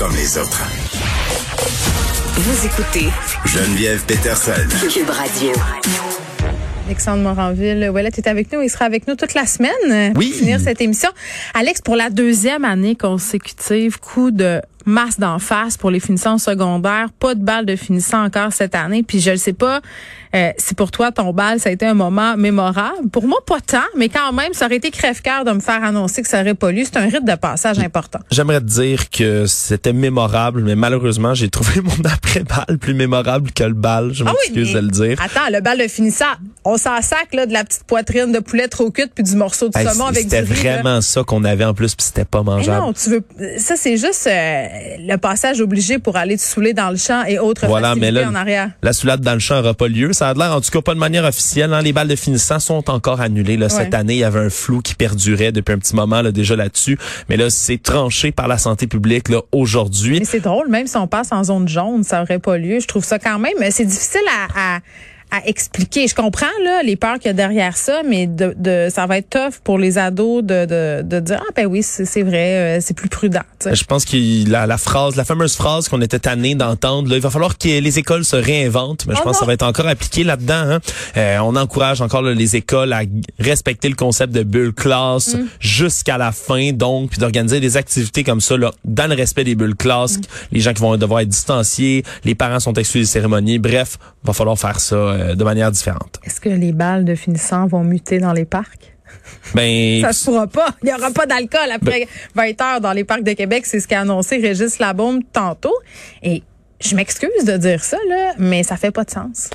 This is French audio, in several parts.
comme les autres. Vous écoutez Geneviève Peterson. Cube Radio. Alexandre Moranville, Ouellet est avec nous. Il sera avec nous toute la semaine Oui. pour finir cette émission. Alex, pour la deuxième année consécutive, coup de masse d'en face pour les finissants secondaires. Pas de balle de finissant encore cette année. Puis je ne sais pas euh, si pour toi, ton bal, ça a été un moment mémorable. Pour moi, pas tant, mais quand même, ça aurait été crève-cœur de me faire annoncer que ça aurait pas lu. C'est un rite de passage important. J'aimerais te dire que c'était mémorable, mais malheureusement, j'ai trouvé mon après-balle plus mémorable que le bal. Je m'excuse Ah mais- de le dire. Attends, le bal de finissant, on s'en sac là, de la petite poitrine de poulet trop cuite puis du morceau de Hey, saumon avec du C'était riz. là. vraiment ça qu'on avait en plus, puis c'était pas Mais mangeable. non, tu veux. Ça, c'est juste euh, le passage obligé pour aller te saouler dans le champ et autres Voilà, mais là, en arrière. la soulade dans le champ n'aura pas lieu. Ça a l'air, en tout cas, pas de manière officielle. hein. Les balles de finissant sont encore annulées. Là, Cette année, il y avait un flou qui perdurait depuis un petit moment là, déjà là-dessus. Mais là, c'est tranché par la santé publique là, aujourd'hui. Mais c'est drôle, même si on passe en zone jaune, ça aurait pas lieu. Je trouve ça quand même. C'est difficile à. à à expliquer. Je comprends là les peurs qu'il y a derrière ça, mais de, de ça va être tough pour les ados de, de, de dire ah ben oui c'est vrai euh, c'est plus prudent. tu sais. Je pense que la, la phrase, la fameuse phrase qu'on était tanné d'entendre, il va falloir que les écoles se réinventent, mais je Oh pense que ça va être encore appliqué là-dedans. Hein. Euh, on encourage encore là, les écoles à respecter le concept de bulle classe Mm. jusqu'à la fin, donc, puis d'organiser des activités comme ça là, dans le respect des bulles classes. Mm. Les gens qui vont devoir être distanciés, les parents sont exclus des cérémonies. Bref, va falloir faire ça euh, de manière différente. Est-ce que les balles de finissants vont muter dans les parcs? Ben, Ça se pourra pas. Il n'y aura pas d'alcool après 20 heures dans les parcs de Québec. C'est ce qu'a annoncé Régis Labaume tantôt. Et je m'excuse de dire ça, là, mais ça fait pas de sens.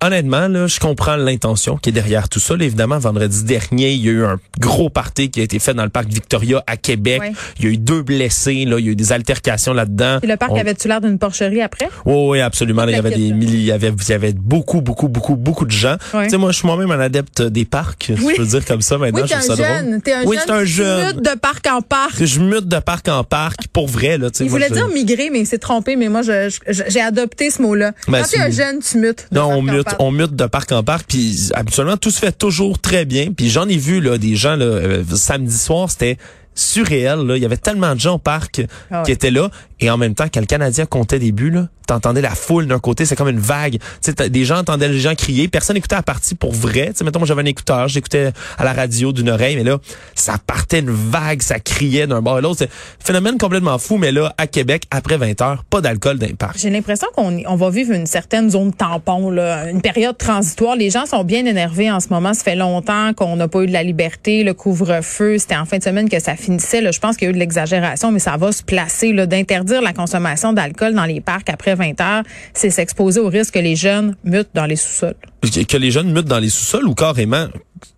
Honnêtement, là, je comprends l'intention qui est derrière tout ça. Là, évidemment, vendredi dernier, il y a eu un gros party qui a été fait dans le parc Victoria à Québec. Il y a eu deux blessés, là, il y a eu des altercations là-dedans. Le parc On- avait-tu l'air d'une porcherie après? Oui, oui, absolument. Là, il y avait des milliers, il y avait, il y avait beaucoup, beaucoup, beaucoup, beaucoup de gens. Tu sais, moi, je suis moi-même un adepte des parcs, Oui. je peux dire comme ça maintenant. Oui, t'es un jeune. T'es un oui, jeune. c'est un tu jeune. mutes de parc en parc. Je mute de parc en parc, pour vrai, là, tu sais. Il moi, voulait je- dire migrer, mais il s'est trompé. Mais moi, j'ai adopté ce mot-là. Ben, Quand t'es un c'est- jeune, tu mutes. Non, on mute. On mute de parc en parc, puis habituellement tout se fait toujours très bien. Puis j'en ai vu là des gens là euh, samedi soir, c'était surréel là, il y avait tellement de gens au parc Ah ouais. qui étaient là et en même temps quand le Canadien comptait des buts t'entendais la foule d'un côté, c'est comme une vague. Tu sais t'as- des gens entendaient les gens crier, personne n'écoutait la partie pour vrai. Tu sais mettons j'avais un écouteur, j'écoutais à la radio d'une oreille mais là ça partait une vague, ça criait d'un bord à l'autre, phénomène complètement fou mais là à Québec après 20 heures, pas d'alcool parcs. J'ai l'impression qu'on on va vivre une certaine zone tampon, là, une période transitoire. Les gens sont bien énervés en ce moment. Ça fait longtemps qu'on n'a pas eu de la liberté, le couvre-feu. C'était en fin de semaine que ça finissait. Je pense qu'il y a eu de l'exagération, mais ça va se placer. là, D'interdire la consommation d'alcool dans les parcs après 20 heures, c'est s'exposer au risque que les jeunes mutent dans les sous-sols. que les jeunes mutent dans les sous-sols ou carrément,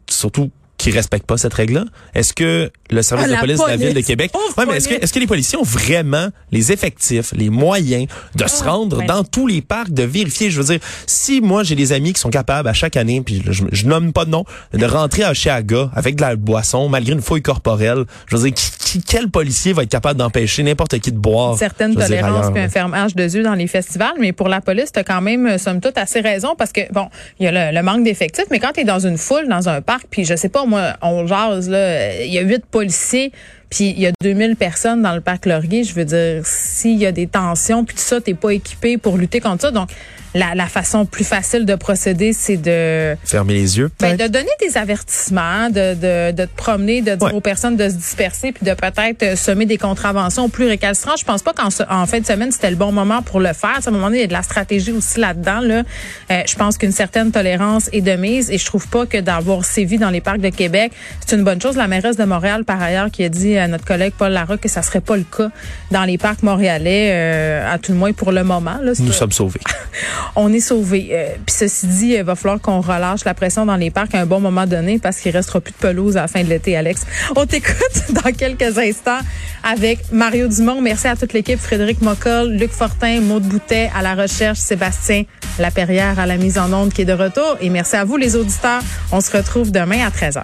surtout qui respectent pas cette règle-là? Est-ce que le service Ah, de la police, de la ville de police! Québec, ouais, mais est-ce que, police! est-ce que les policiers ont vraiment les effectifs, les moyens de se rendre ben- dans tous les parcs, de vérifier? Je veux dire, si moi j'ai des amis qui sont capables à chaque année, puis je, je nomme pas de nom, de rentrer à Chiaga avec de la boisson malgré une fouille corporelle, je veux dire, qui, qui- quel policier va être capable d'empêcher n'importe qui de boire? Une certaine tolérance puis un fermage de yeux dans les festivals, mais pour la police, t'as quand même, somme toute, assez raison parce que, bon, il y a le, le manque d'effectifs, mais quand t'es dans une foule, dans un parc, puis je sais pas, moi, on jase, là, il y a huit policiers, puis il y a 2000 personnes dans le parc Laurier, je veux dire, s'il y a des tensions, puis tout ça, t'es pas équipé pour lutter contre ça, donc la, la façon plus facile de procéder, c'est de Fermer les yeux. ben, de donner des avertissements, de, de, de te promener, de dire Ouais. aux personnes de se disperser, puis de peut-être euh, semer des contraventions plus récalcitrantes. Je pense pas qu'en en fin de semaine, c'était le bon moment pour le faire. À un moment donné, il y a de la stratégie aussi là-dedans. Là. Euh, je pense qu'une certaine tolérance est de mise et je trouve pas que d'avoir sévi dans les parcs de Québec, c'est une bonne chose. La mairesse de Montréal, par ailleurs, qui a dit à notre collègue Paul Larocque que ça serait pas le cas dans les parcs montréalais, euh, à tout le moins pour le moment. Là. Nous sommes sauvés. on est sauvé. Puis ceci dit, il va falloir qu'on relâche la pression dans les parcs à un bon moment donné parce qu'il restera plus de pelouse à la fin de l'été, Alex. On t'écoute dans quelques instants avec Mario Dumont. Merci à toute l'équipe, Frédéric Mocoll, Luc Fortin, Maude Boutet à la recherche, Sébastien Laperrière à la mise en onde qui est de retour. Et merci à vous les auditeurs. On se retrouve demain à 13h.